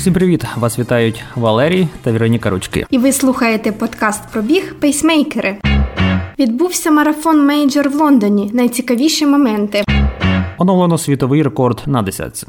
Усім привіт! Вас вітають Валерій та Вероніка Ручки. І ви слухаєте подкаст про біг Пейсмейкери. Відбувся марафон мейджор в Лондоні. Найцікавіші моменти. Оновлено світовий рекорд на десятці.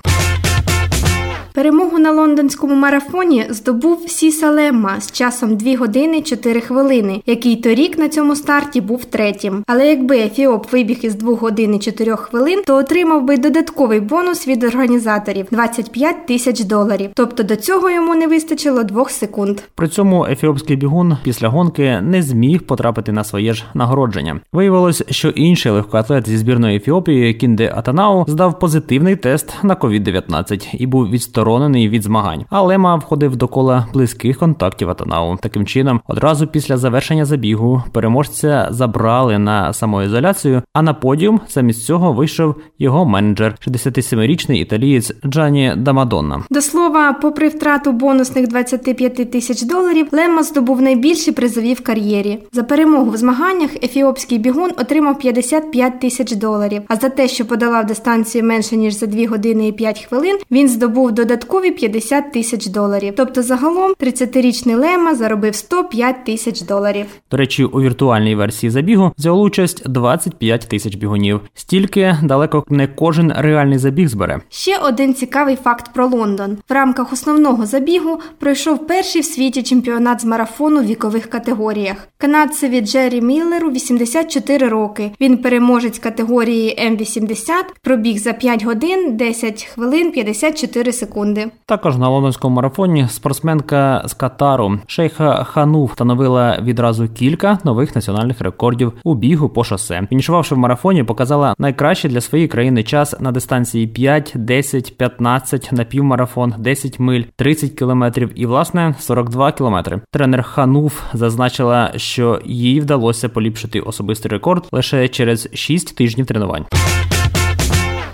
Перемогу на лондонському марафоні здобув Сіса Лемма з часом 2 години 4 хвилини, який торік на цьому старті був третім. Але якби Ефіоп вибіг із 2 години 4 хвилин, то отримав би додатковий бонус від організаторів 25 тисяч доларів. Тобто до цього йому не вистачило 2 секунд. При цьому ефіопський бігун після гонки не зміг потрапити на своє ж нагородження. Виявилось, що інший легкоатлет зі збірної Ефіопії Кінде Атанау здав позитивний тест на COVID-19 і був відсторонений відсторонений від змагань. А Лема входив до кола близьких контактів Атанау. Таким чином, одразу після завершення забігу переможця забрали на самоізоляцію, а на подіум замість цього вийшов його менеджер, 67-річний італієць Джані Дамадонна. До слова, попри втрату бонусних 25 тисяч доларів, Лема здобув найбільші призові в кар'єрі. За перемогу в змаганнях ефіопський бігун отримав 55 тисяч доларів. А за те, що подолав дистанцію менше ніж за 2 години і 5 хвилин, він здобув додатково додаткові 50 тисяч доларів. Тобто, загалом 30-річний Лема заробив 105 тисяч доларів. До речі, у віртуальній версії забігу взяло участь 25 тисяч бігунів. Стільки далеко не кожен реальний забіг збере. Ще один цікавий факт про Лондон. В рамках основного забігу пройшов перший в світі чемпіонат з марафону в вікових категоріях. Канадцеві Джері Міллеру 84 роки. Він переможець категорії М80, пробіг за 5 годин, 10 хвилин 54 секунди секунди. Також на лондонському марафоні спортсменка з Катару Шейха Хану встановила відразу кілька нових національних рекордів у бігу по шосе. Фінішувавши в марафоні, показала найкращий для своєї країни час на дистанції 5, 10, 15, на півмарафон, 10 миль, 30 кілометрів і власне 42 кілометри. Тренер Ханув зазначила, що їй вдалося поліпшити особистий рекорд лише через 6 тижнів тренувань.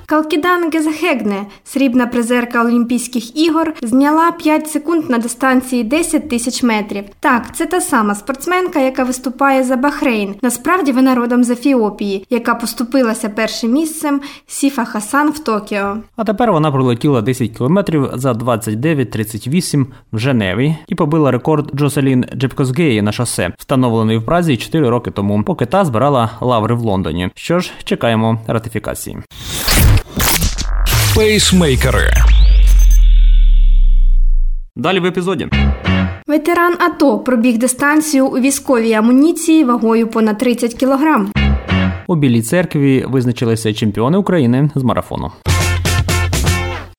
Калкідан Гезахегне, срібна призерка Олімпійських ігор, зняла 5 секунд на дистанції 10 тисяч метрів. Так, це та сама спортсменка, яка виступає за Бахрейн. Насправді вона родом з Ефіопії, яка поступилася першим місцем Сіфан Хасан в Токіо. А тепер вона пролетіла 10 кілометрів за 29.38 в Женеві і побила рекорд Джоселін Джепкозгеї на шосе, встановлений в Празі 4 роки тому, поки та збирала лаври в Лондоні. Що ж, чекаємо ратифікації. Пейсмейкери. Далі в епізоді. Ветеран АТО пробіг дистанцію у військовій амуніції вагою понад 30 кілограм. У Білій церкві визначилися чемпіони України з марафону.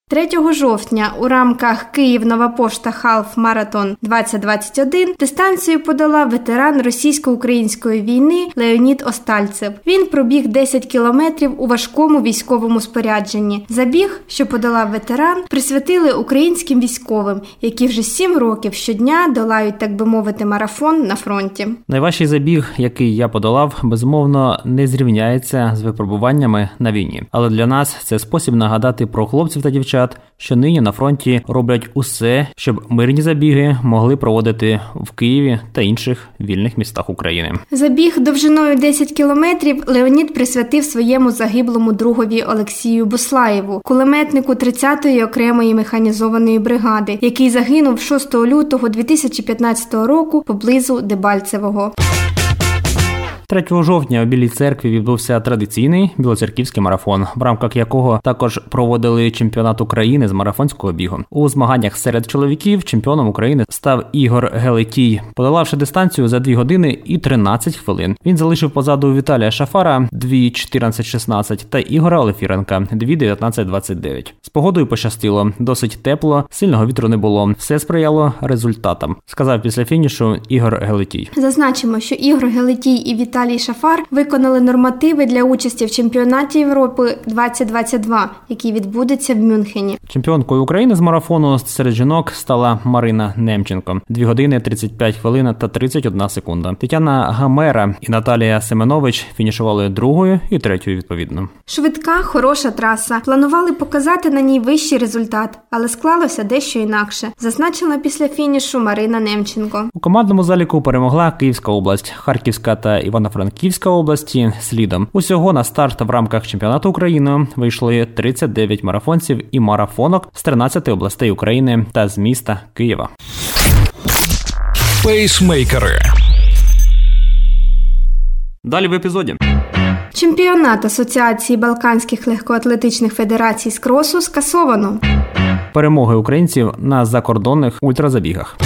3 жовтня у рамках Київ Нова Пошта Халф Маратон 2021 дистанцію подала ветеран російсько-української війни Леонід Остальцев. Він пробіг 10 кілометрів у важкому військовому спорядженні. Забіг, що подолав ветеран, присвятили українським військовим, які вже 7 років щодня долають, так би мовити, марафон на фронті. Найважчий забіг, який я подолав, безумовно не зрівняється з випробуваннями на війні. Але для нас це спосіб нагадати про хлопців та дівчат дівчат, що нині на фронті роблять усе, щоб мирні забіги могли проводити в Києві та інших вільних містах України. Забіг довжиною 10 кілометрів Леонід присвятив своєму загиблому другові Олексію Буслаєву, кулеметнику 30-ї окремої механізованої бригади, який загинув 6 лютого 2015 року поблизу Дебальцевого. 3 жовтня у Білій церкві відбувся традиційний білоцерківський марафон, в рамках якого також проводили чемпіонат України з марафонського бігу. У змаганнях серед чоловіків чемпіоном України став Ігор Гелетій, подолавши дистанцію за 2 години і 13 хвилин. Він залишив позаду Віталія Шафара 2.14.16 та Ігора Олефіренка 2.19.29. З погодою пощастило, досить тепло, сильного вітру не було. Все сприяло результатам. Сказав після фінішу Ігор Гелетій. Зазначимо, що Ігор Гелетій і Віталій Віталій Шафар виконали нормативи для участі в чемпіонаті Європи 2022, який відбудеться в Мюнхені. Чемпіонкою України з марафону серед жінок стала Марина Немченко. 2 години 35 хвилин та 31 секунда. Тетяна Гамера і Наталія Семенович фінішували другою і третьою відповідно. Швидка, хороша траса. Планували показати на ній вищий результат, але склалося дещо інакше. Зазначила після фінішу Марина Немченко. У командному заліку перемогла Київська область, Харківська та Івано Івано-Франківська області. Слідом усього на старт в рамках чемпіонату України вийшли 39 марафонців і марафонок з 13 областей України та з міста Києва. Пейсмейкери. Далі в епізоді. Чемпіонат Асоціації Балканських легкоатлетичних федерацій з кросу скасовано. Перемоги українців на закордонних ультразабігах.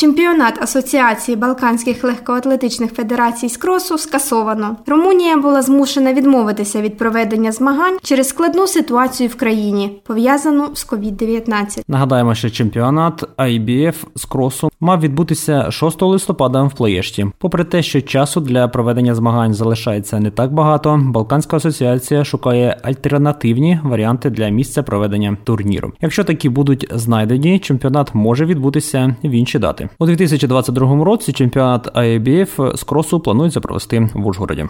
Чемпіонат Асоціації Балканських легкоатлетичних федерацій з кросу скасовано. Румунія була змушена відмовитися від проведення змагань через складну ситуацію в країні, пов'язану з COVID-19. Нагадаємо, що чемпіонат IBF з кросу мав відбутися 6 листопада в Плеєшті. Попри те, що часу для проведення змагань залишається не так багато, Балканська асоціація шукає альтернативні варіанти для місця проведення турніру. Якщо такі будуть знайдені, чемпіонат може відбутися в інші дати. У 2022 році чемпіонат IABF з кросу планується провести в Ужгороді.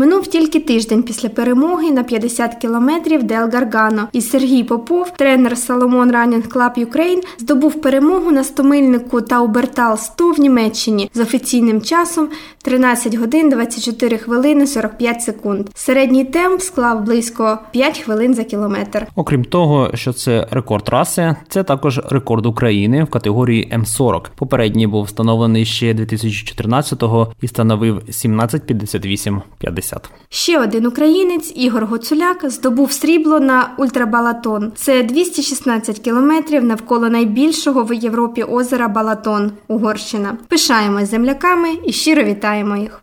Минув тільки тиждень після перемоги на 50 кілометрів Дел Гаргано. І Сергій Попов, тренер Salomon Running Club Ukraine, здобув перемогу на стомильнику Таубертал 100 в Німеччині з офіційним часом 13 годин 24 хвилини 45 секунд. Середній темп склав близько 5 хвилин за кілометр. Окрім того, що це рекорд траси, це також рекорд України в категорії М40. Попередній був встановлений ще 2014-го і становив 17.58.50. 50. Ще один українець Ігор Гоцуляк здобув срібло на ультрабалатон. Це 216 кілометрів навколо найбільшого в Європі озера Балатон, Угорщина. Пишаємось земляками і щиро вітаємо їх.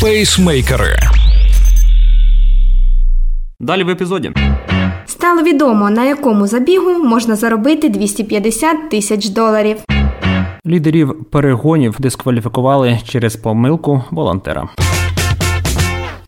Пейсмейкери. Далі в епізоді. Стало відомо, на якому забігу можна заробити 250 тисяч доларів. Лідерів перегонів дискваліфікували через помилку волонтера.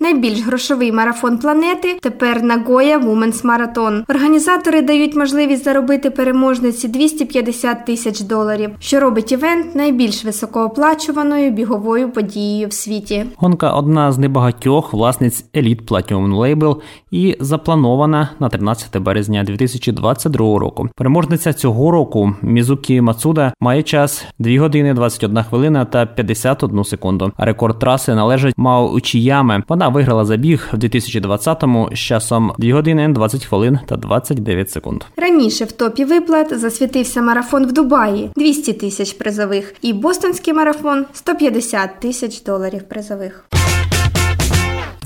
Найбільш грошовий марафон планети тепер Нагоя Women's Marathon. Організатори дають можливість заробити переможниці 250 тисяч доларів, що робить івент найбільш високооплачуваною біговою подією в світі. Гонка одна з небагатьох власниць Elite Platinum Label і запланована на 13 березня 2022 року. Переможниця цього року Мізукі Мацуда має час 2 години 21 хвилина та 51 секунду. А рекорд траси належить Мао Учіяме. Вона виграла забіг в 2020-му з часом 2 години 20 хвилин та 29 секунд. Раніше в топі виплат засвітився марафон в Дубаї 200 тисяч призових, і Бостонський марафон 150 тисяч доларів призових.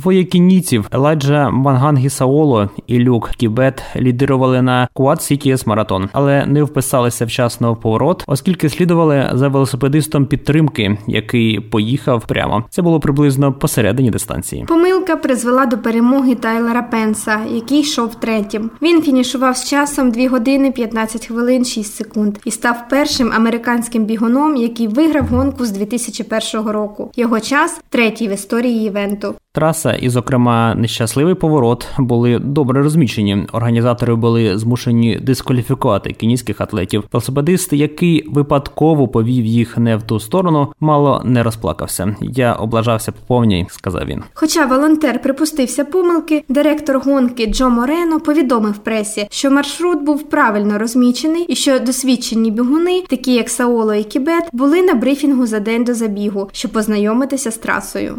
Двоє кінійців Елайджа Мангангі Саоло і Люк Кібет лідирували на Quad Cities Marathon, але не вписалися вчасно в поворот, оскільки слідували за велосипедистом підтримки, який поїхав прямо. Це було приблизно посередині дистанції. Помилка призвела до перемоги Тайлера Пенса, який йшов третім. Він фінішував з часом 2 години 15 хвилин 6 секунд і став першим американським бігуном, який виграв гонку з 2001 року. Його час третій в історії івенту. Траса і, зокрема, нещасливий поворот були добре розмічені. Організатори були змушені дискваліфікувати кенійських атлетів. Велосипедист, який випадково повів їх не в ту сторону, мало не розплакався. Я облажався по повній, сказав він. Хоча волонтер припустився помилки, директор гонки Джо Морено повідомив пресі, що маршрут був правильно розмічений і що досвідчені бігуни, такі як Саоло і Кібет, були на брифінгу за день до забігу, щоб познайомитися з трасою.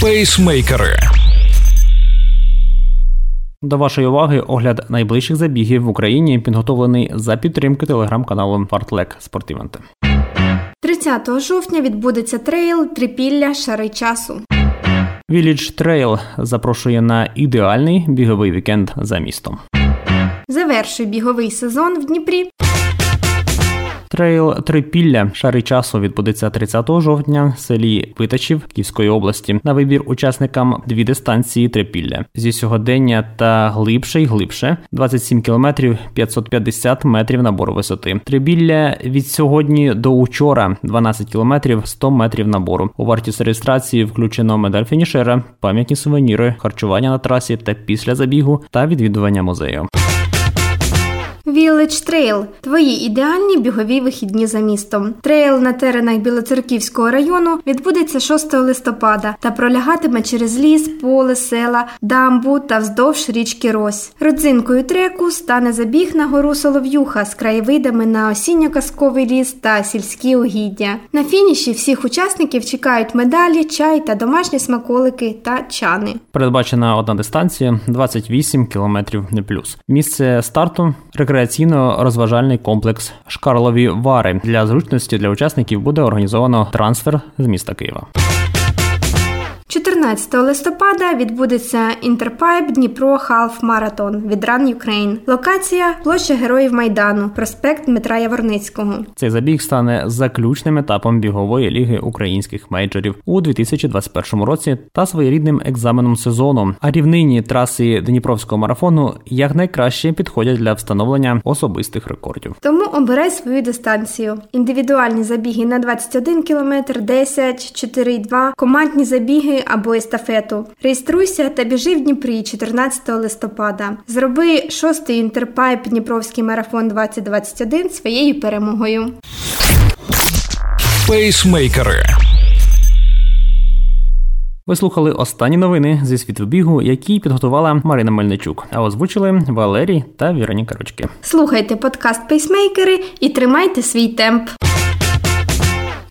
Пейсмейкери. До вашої уваги огляд найближчих забігів в Україні підготовлений за підтримки телеграм-каналу Фартлек Спортивенти. 30 жовтня відбудеться трейл Трипілля Шари часу. Village Trail запрошує на ідеальний біговий вікенд за містом. Завершує біговий сезон в Дніпрі. Трейл Трипілля шари часу відбудеться 30 жовтня в селі Витачів Київської області. На вибір учасникам дві дистанції Трипілля зі сьогодення та глибше й глибше 27 кілометрів 550 метрів набору висоти. Трипілля від сьогодні до учора 12 кілометрів 100 метрів набору. У вартість реєстрації включено медаль фінішера, пам'ятні сувеніри, харчування на трасі та після забігу та відвідування музею. Village Trail – твої ідеальні бігові вихідні за містом. Трейл на теренах Білоцерківського району відбудеться 6 листопада та пролягатиме через ліс, поле, села, дамбу та вздовж річки Рось. Родзинкою треку стане забіг на гору Солов'юха з краєвидами на осінньо-казковий ліс та сільські угіддя. На фініші всіх учасників чекають медалі, чай та домашні смаколики та чани. Передбачена одна дистанція 28 кілометрів не плюс. Місце старту рекреаційно-розважальний комплекс Шкарлові Вари. Для зручності для учасників буде організовано трансфер з міста Києва. 14 листопада відбудеться Інтерпайп Дніпро Халф Маратон від Run Ukraine. Локація площа Героїв Майдану, проспект Дмитра Яворницького. Цей забіг стане заключним етапом бігової ліги українських мейджорів у 2021 році та своєрідним екзаменом сезону. А рівнині траси Дніпровського марафону якнайкраще підходять для встановлення особистих рекордів. Тому обирай свою дистанцію. Індивідуальні забіги на 21 км, 10, 4,2, командні забіги або естафету. Реєструйся та біжи в Дніпрі 14 листопада. Зроби шостий інтерпайп Дніпровський марафон 2021 своєю перемогою. Пейсмейкери. Ви слухали останні новини зі світу бігу, які підготувала Марина Мельничук, а озвучили Валерій та Віроніка Ручки. Слухайте подкаст Пейсмейкери і тримайте свій темп.